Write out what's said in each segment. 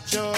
was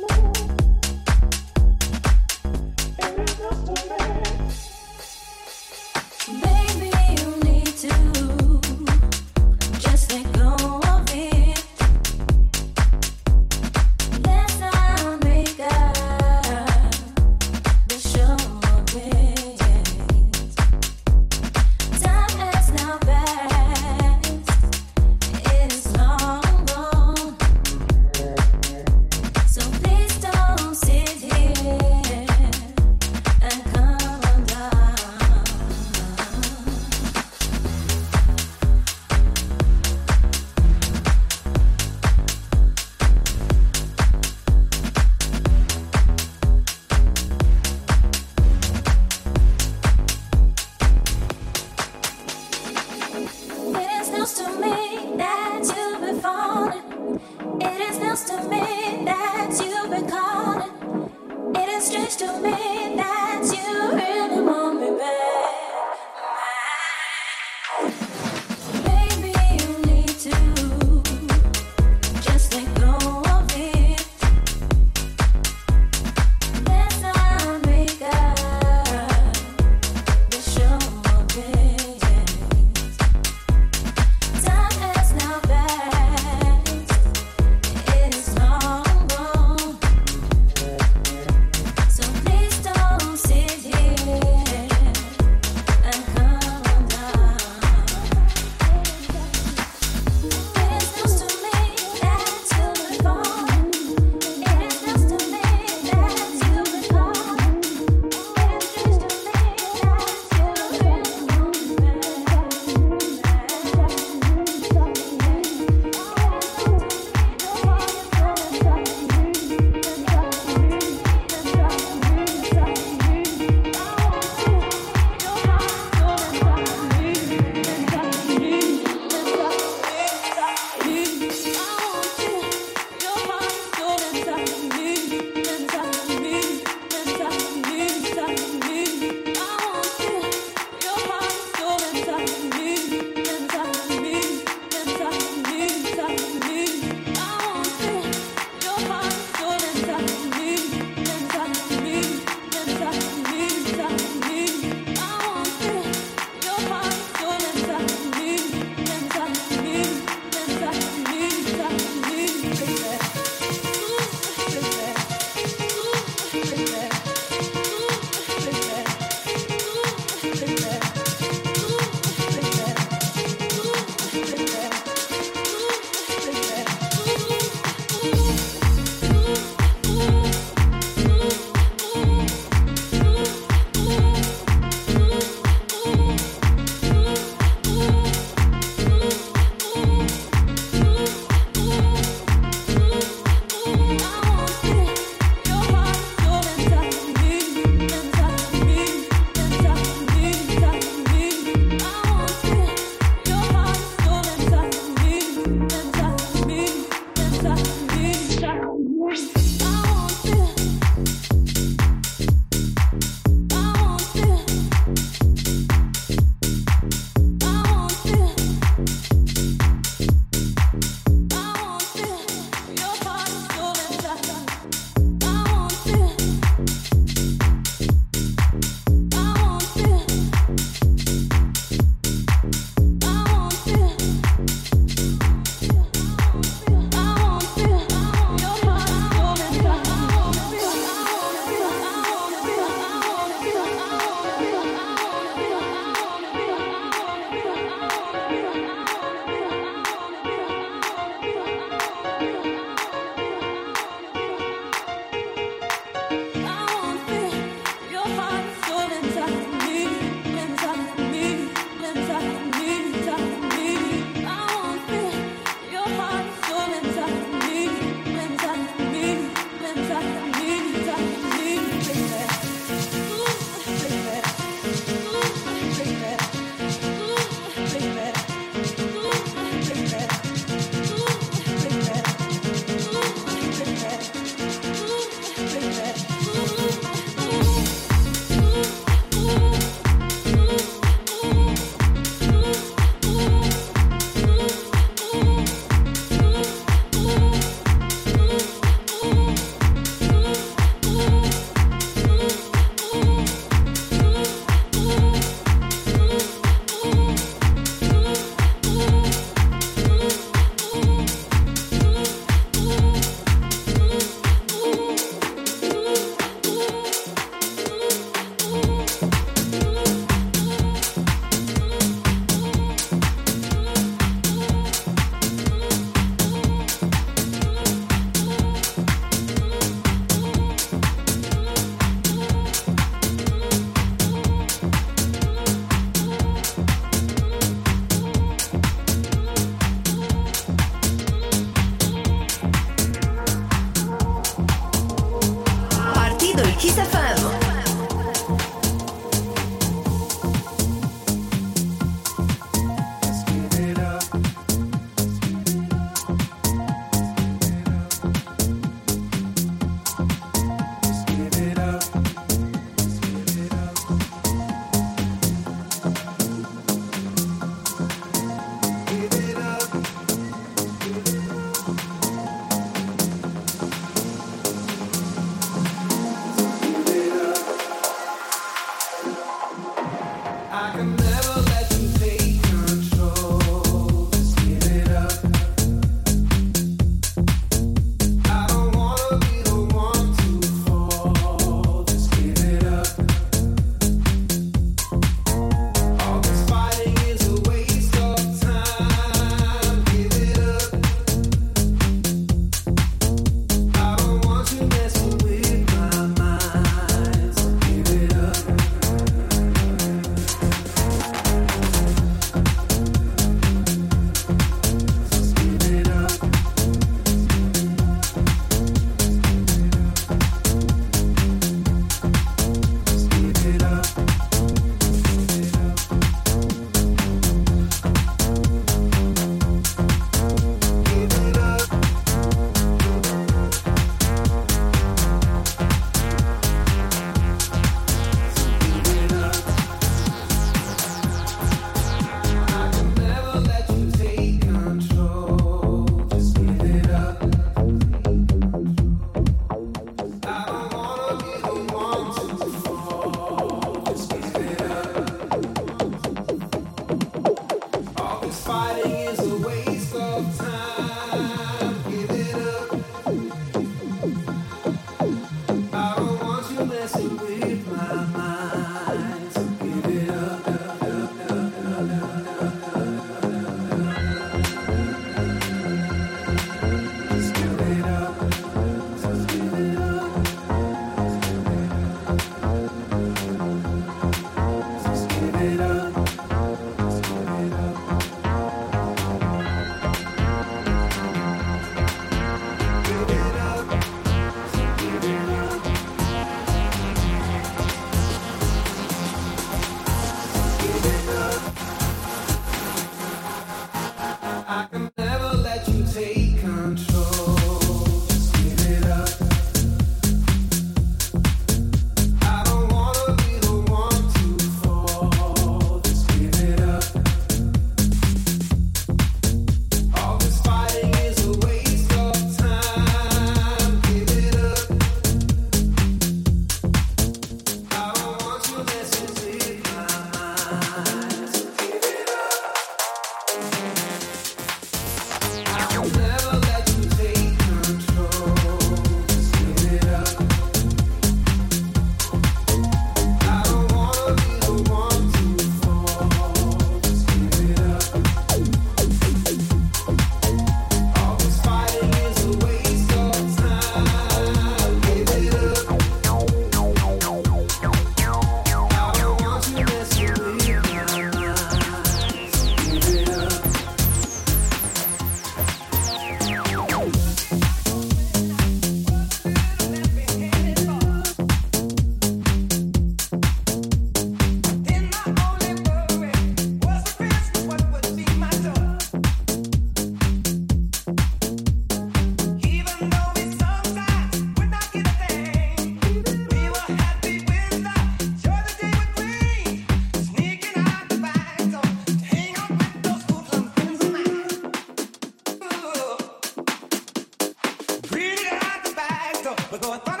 But I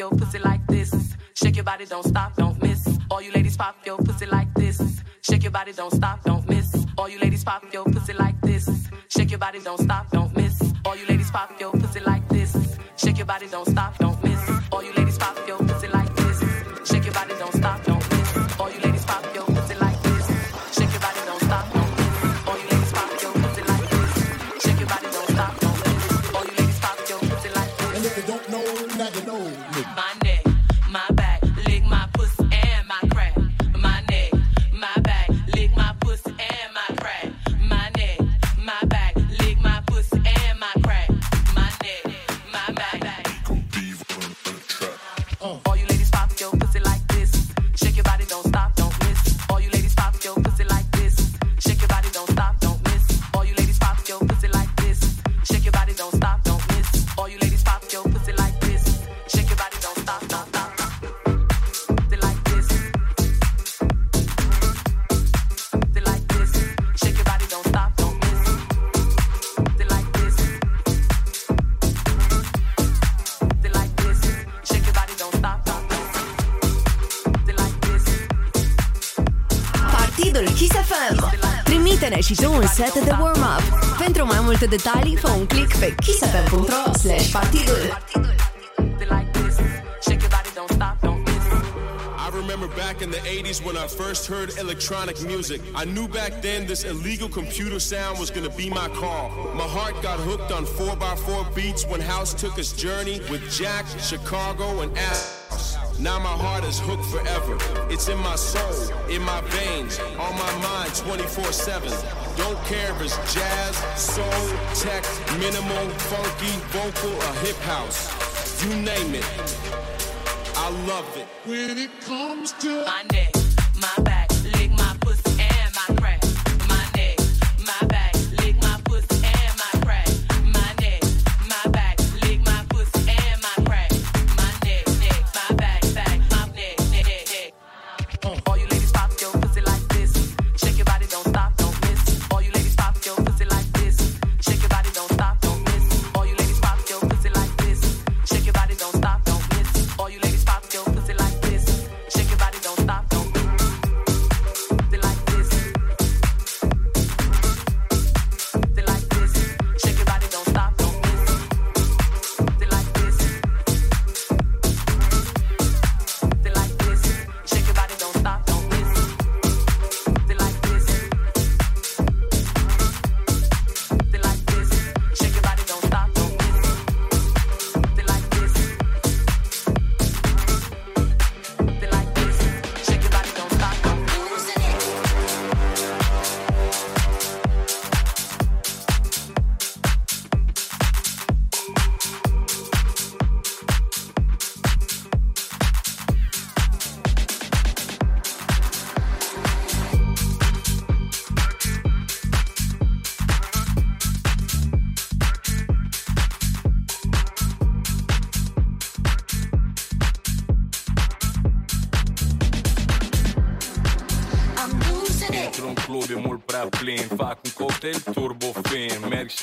your pussy like this. Shake your body, don't stop. podcastul Kiss FM. Trimite-ne și tu un set de warm-up. Pentru mai multe detalii, fă un click pe kissfm.ro slash partydul. remember back in the 80s when I first heard electronic music. I knew back then this illegal computer sound was gonna be my call. My heart got hooked on 4x4 beats when House took its journey with Jack, Chicago, and Al. Now my heart is hooked forever. It's in my soul, in my veins, on my mind 24 7. Don't care if it's jazz, soul, tech, minimal, funky, vocal, or hip house. You name it. I love it. When it comes to my neck, my back.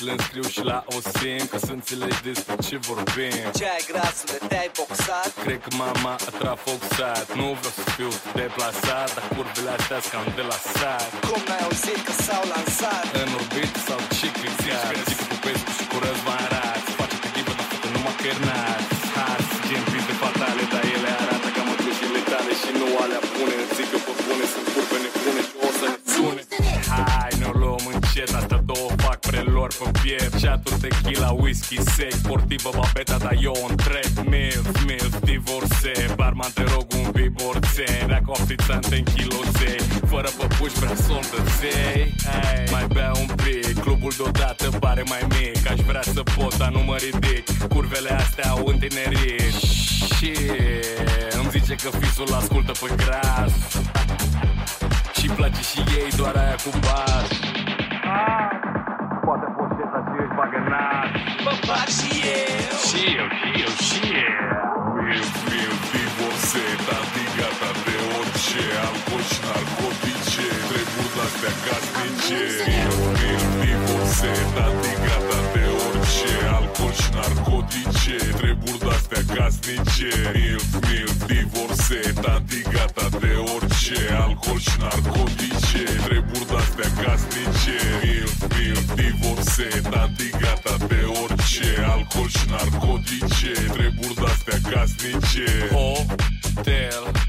Le scriu și la OSIM Ca să înțelegi despre ce vorbim Ce ai grasule, te-ai boxat? Cred că mama a trafoxat Nu vreau să fiu deplasat Dar curvele astea cam de la sat Cum n-ai auzit că s-au lansat? În orbită sau ciclițat deci, Zic că vă piept Ceatul, tequila, whisky sec Sportivă, babeta, dar eu o întreg Milf, milf, divorțe Barman, te rog un biborțe Bea coftițante în kiloze Fără păpuși, prea sondăței Mai bea un pic Clubul deodată pare mai mic. Aș vrea să pot, dar nu mă ridic. Curvele astea au întinerit. Și îmi zice că fisul ascultă pe gras. Și place și ei doar aia cu bar ah, Poate Neapărat Mă bag și eu. Și eu, și eu, și eu Eu, eu, divorțet Am gata de orice. Alcool narcotice Treburi de-astea casnice. Eu, eu, divorțet Am gata de orice. Alcool și narcotice trebuie de-astea casnice. Eu, eu, divorțet Am gata de orice. Alcool narcotice Treburi de-astea casnice divorțe Tanti gata de orice Alcool și narcotice Treburi de-astea casnice Hotel.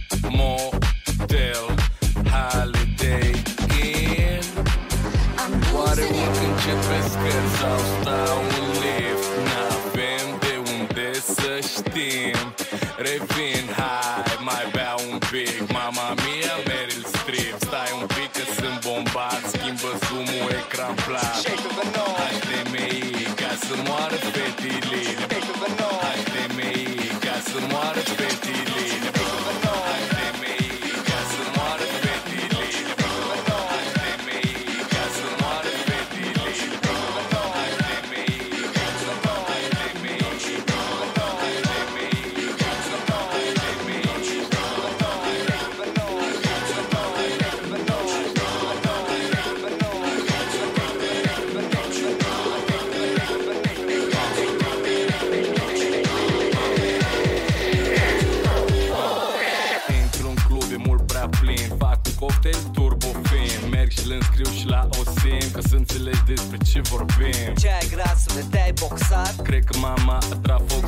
Yürek mama etrafı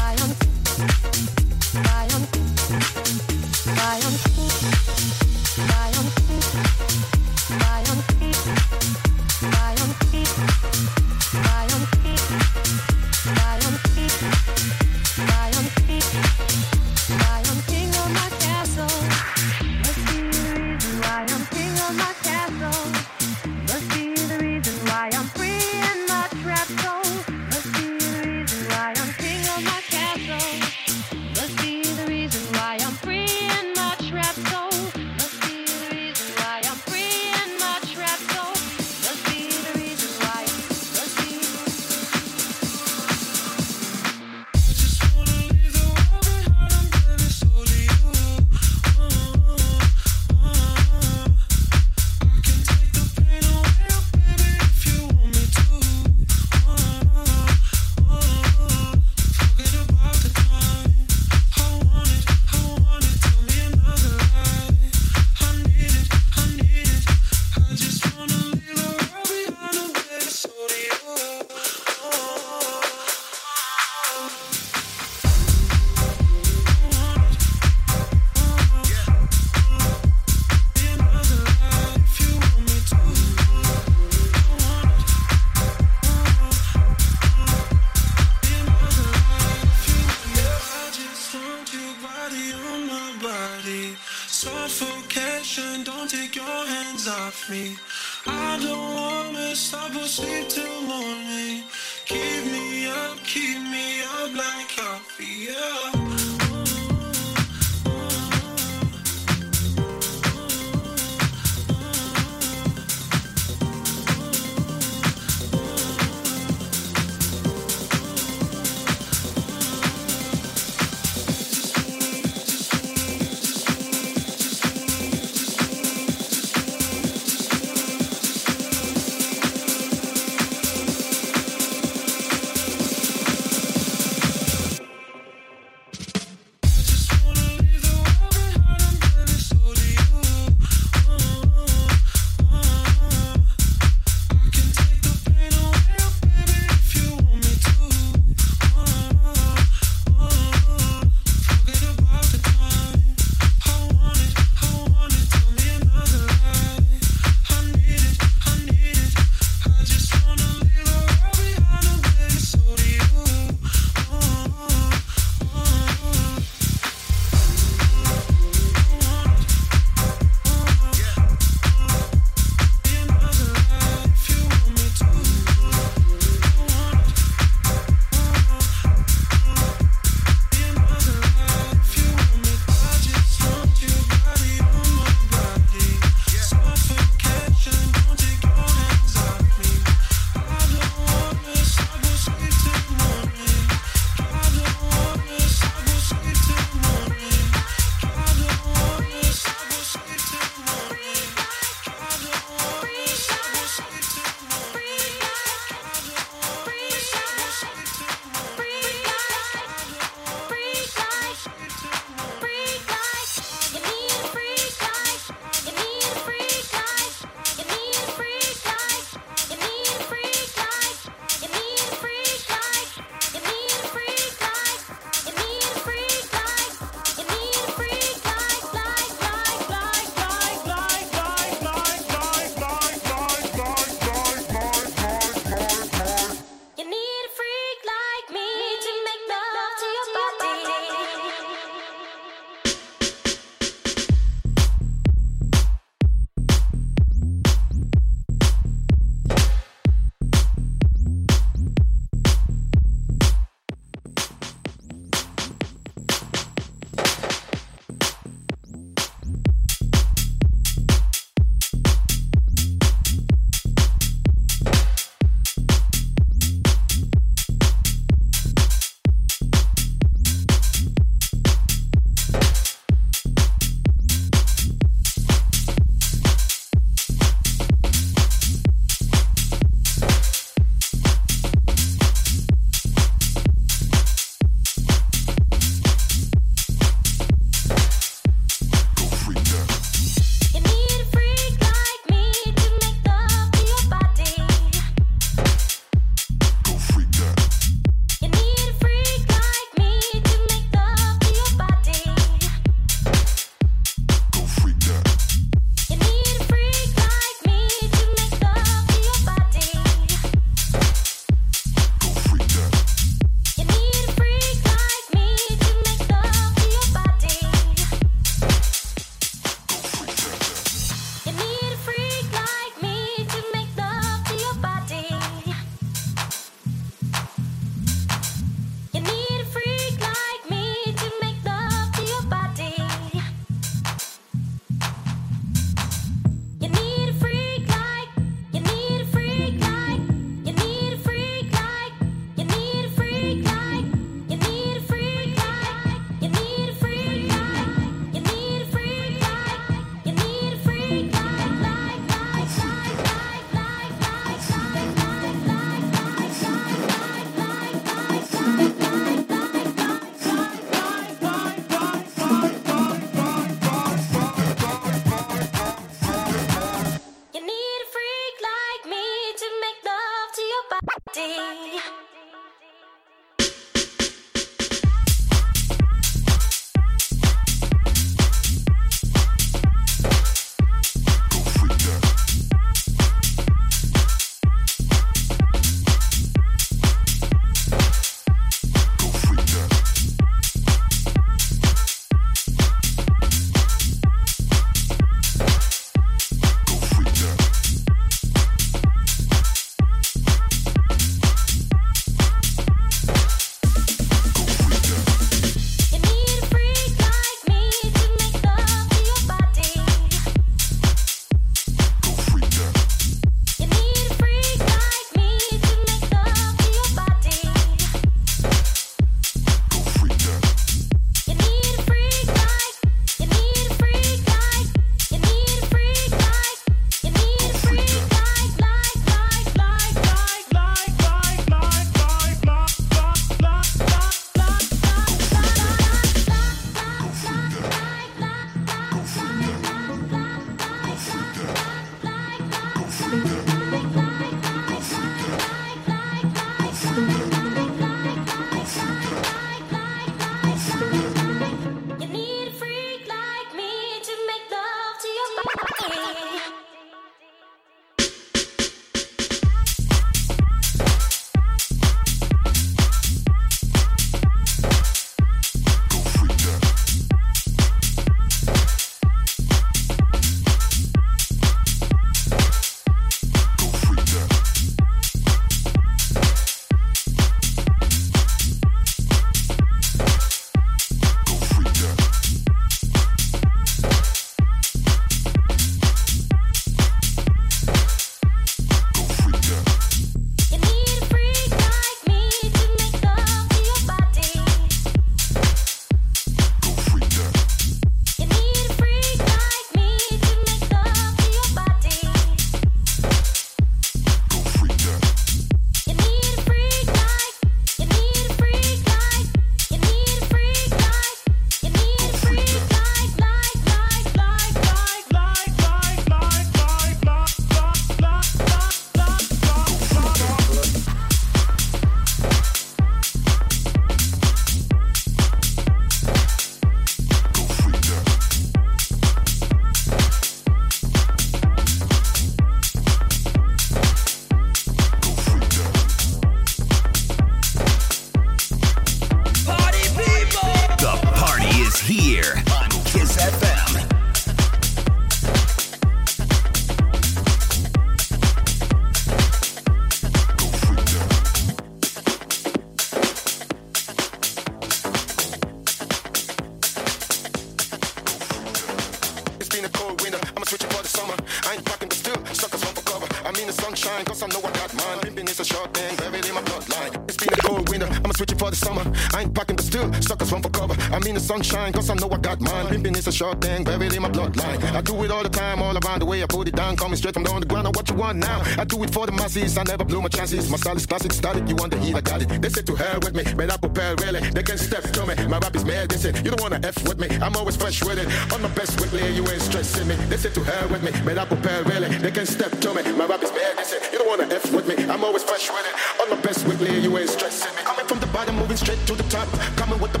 sunshine, cause I know I got mine. Pimping is a short thing, buried in my bloodline. I do it all the time, all around the way. I put it down, coming straight from the underground. Now what you want now? I do it for the masses, I never blew my chances. My style is classic, static, you want the heat, I got it. They say to hell with me, but I prepare really. They can step to me, my rap is mad, they say, you don't wanna F with me. I'm always fresh with it. On my best me, you ain't stressing me. They say to hell with me, but I prepare really. They can step to me, my rap is mad, they say, you don't wanna F with me. I'm always fresh with it. On my best me, you ain't stressing me. Coming from the bottom, moving straight to the top. Coming with the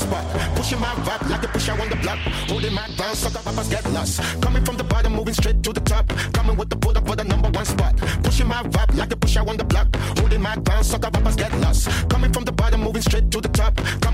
spot. Pushing my vibe like a pusher on the block. Holding my ground, sucker rappers get lost. Coming from the bottom, moving straight to the top. Coming with the bullet for the number one spot. Pushing my vibe like a pusher on the block. Holding my ground, sucker rappers get lost. Coming from the bottom, moving straight to the top. Coming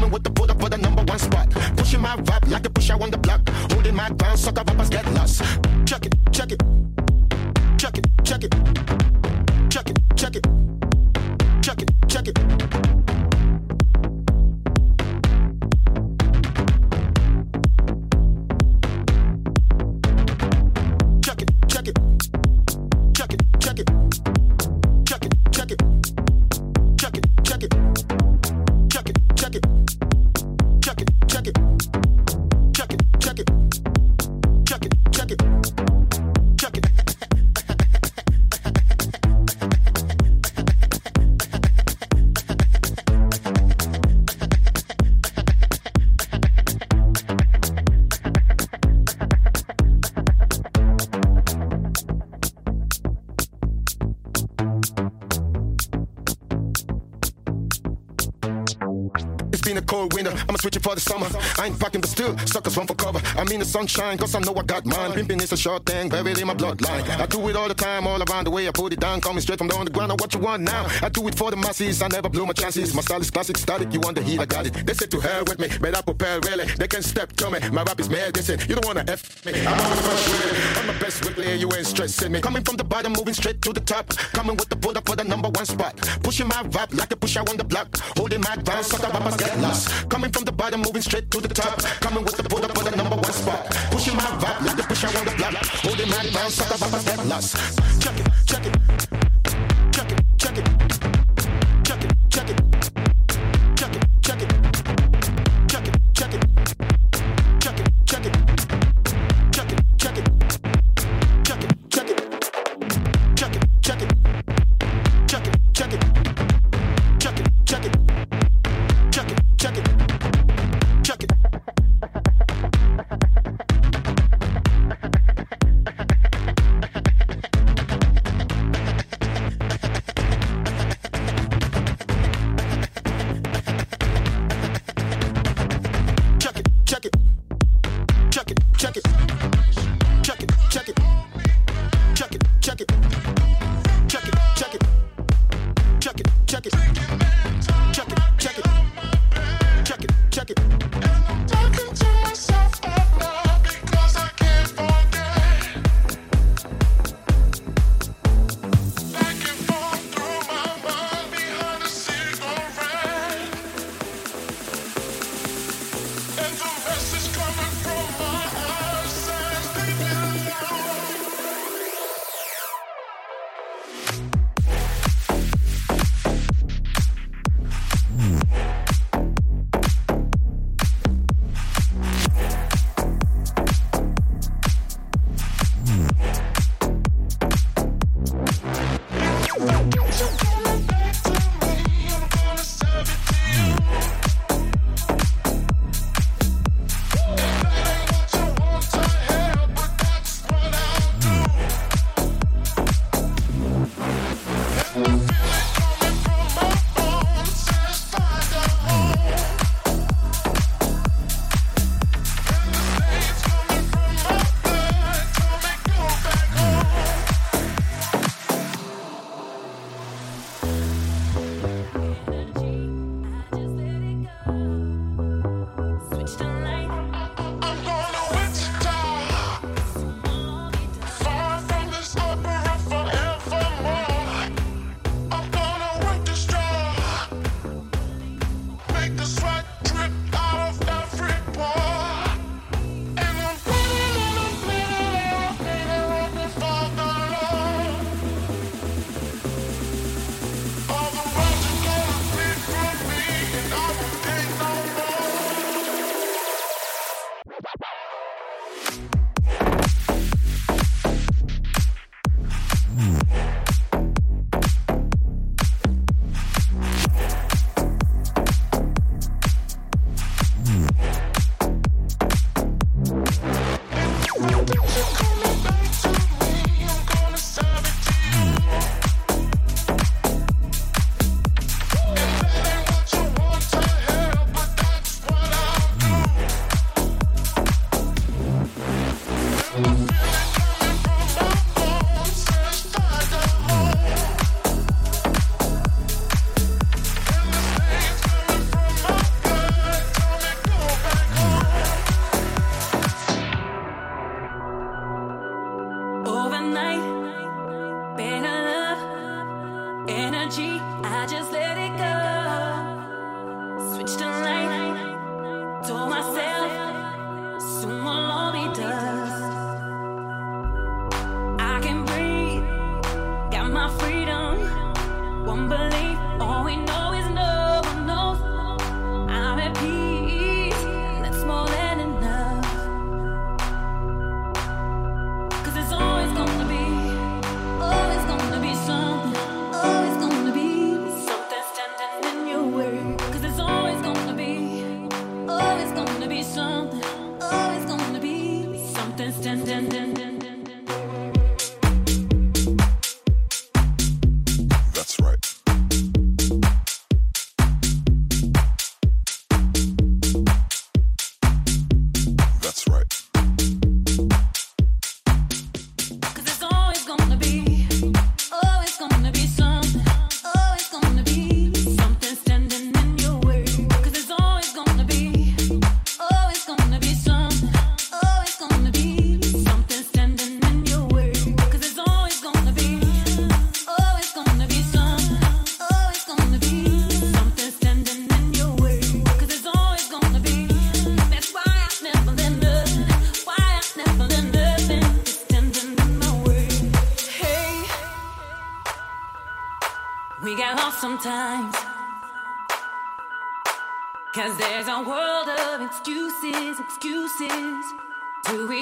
suckers run for cover. I mean the sunshine, cause I know I got mine. Pimping is a short thing, buried in my bloodline. I do it all the time, all around the way. I put it down, coming straight from the underground. Now what you want now? I do it for the masses, I never blew my chances. My style is classic, static, you want the heat, I got it. They say to hell with me, but I prepare really. They can step to me, my rap is mad. They you don't wanna F I'm always fresh with it. I'm the best with it, you ain't stressing me. Coming from the bottom, moving straight to the top. Coming with the bullet for the number one spot. Pushing my vibe like a pusher on the block. Holding my ground, sucker rappers get lost. Coming from the bottom, moving straight to the top. Coming with the bullet for the number one spot. Pushing my vibe like a pusher on the block. Holding my ground, sucker rappers get lost. Check it.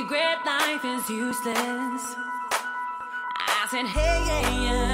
regret life is useless. I said, hey, yeah, yeah.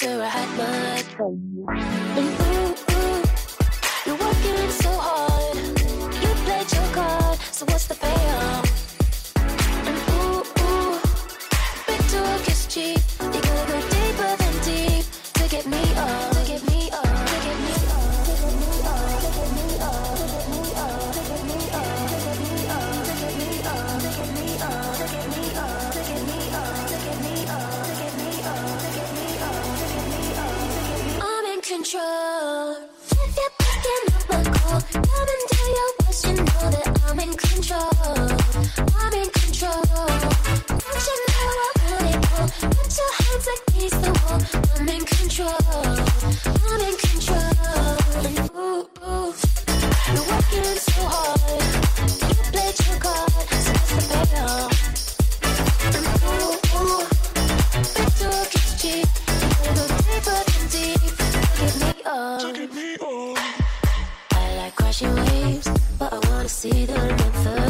So I had my pony. me on. I like crashing waves, but I wanna see the river.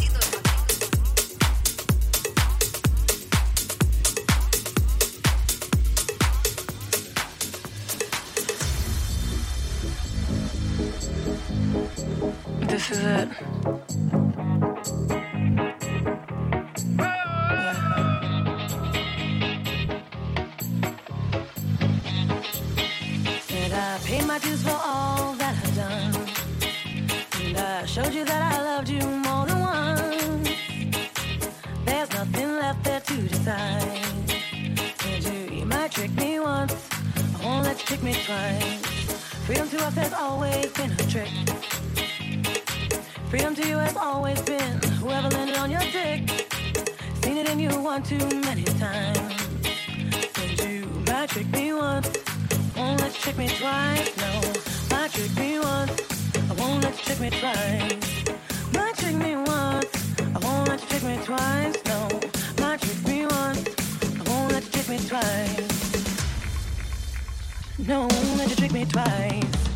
my tears for all that I've done. And I showed you that I loved you more than once. There's nothing left there to decide. And you, you might trick me once, I won't let you trick me twice. Freedom to us has always been a trick. Freedom to you has always been whoever landed on your dick. Seen it in you one too many times. And you might trick me once won't let you trick me twice. No, trick me once? I won't let you trick me twice. Trick me once? I won't let you trick me twice. No, trick me once? I won't let you trick me twice. No, won't let you trick me twice.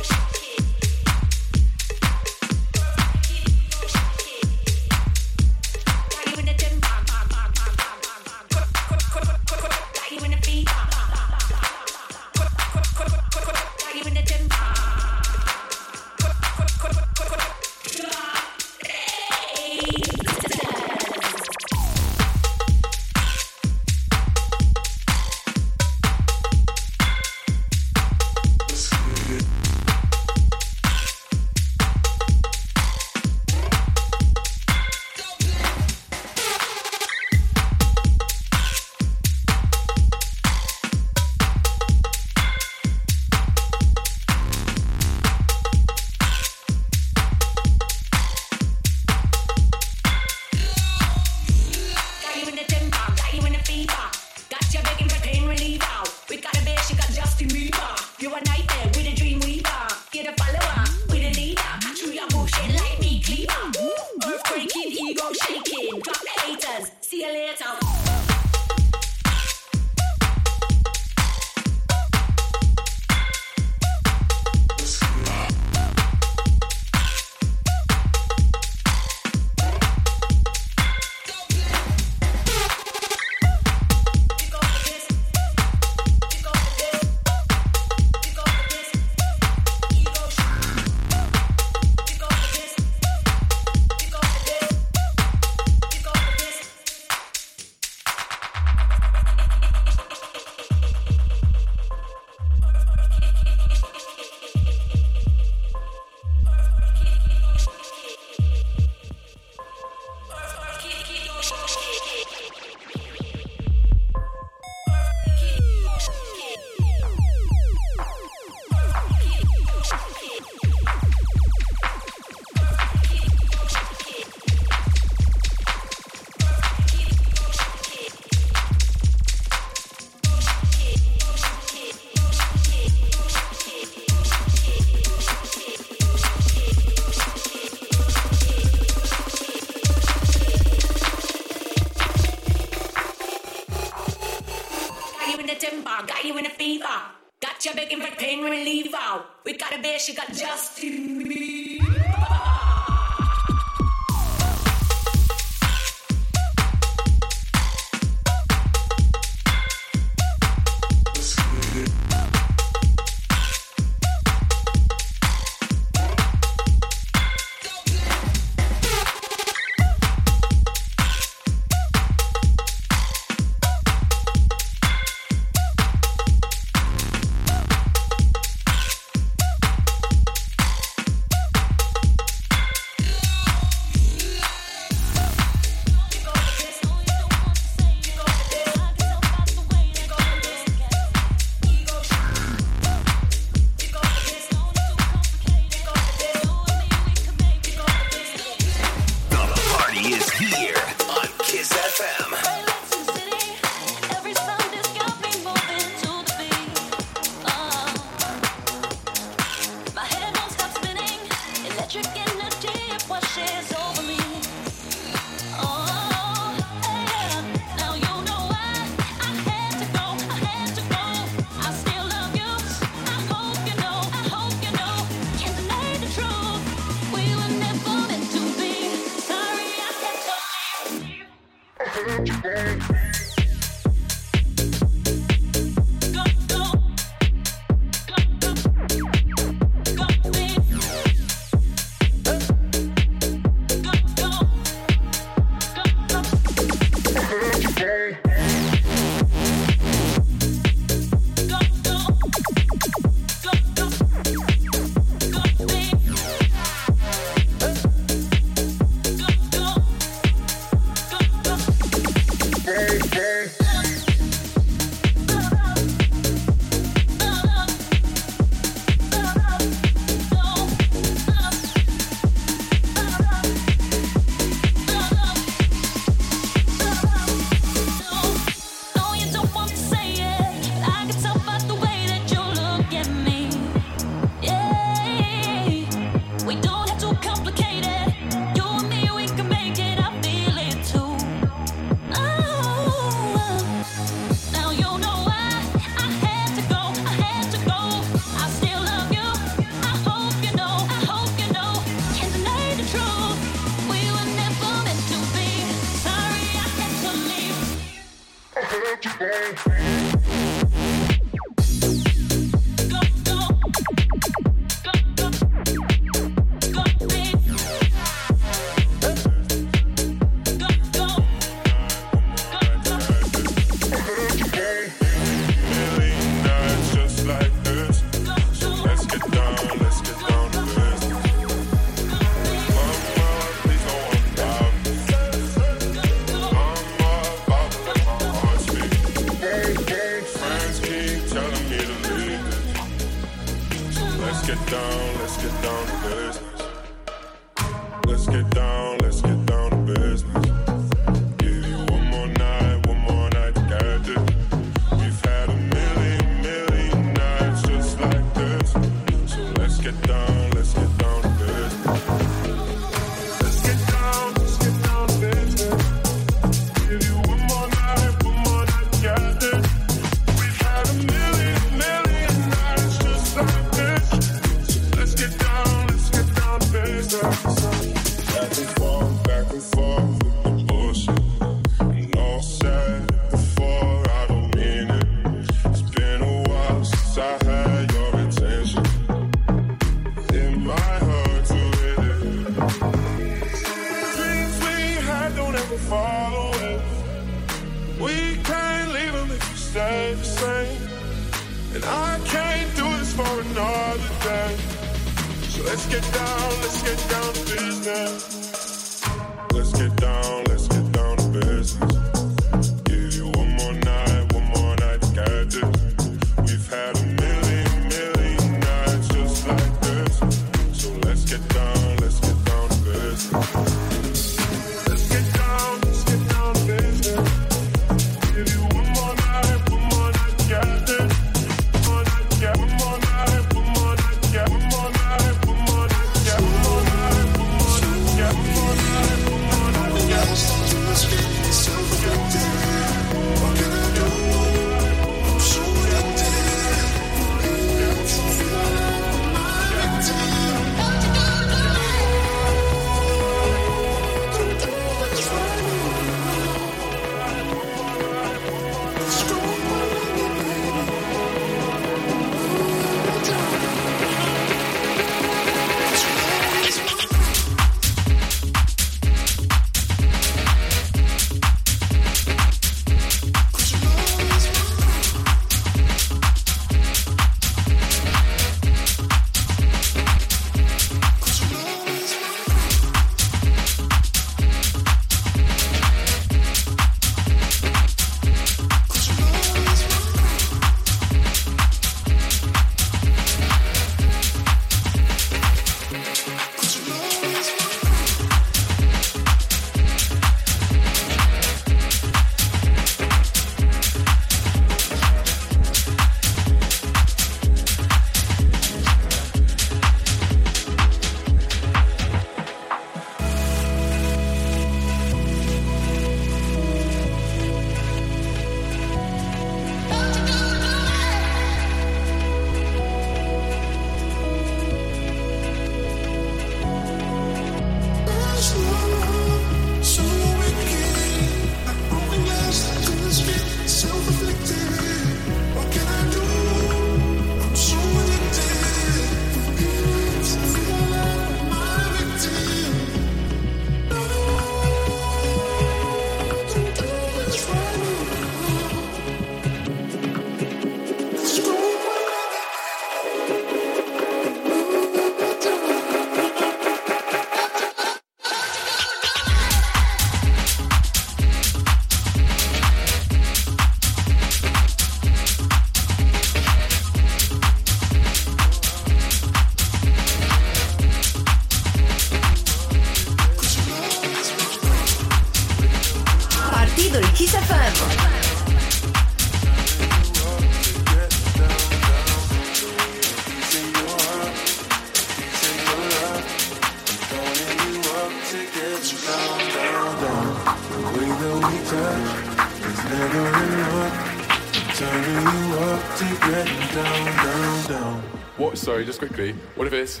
Quickly. What if it's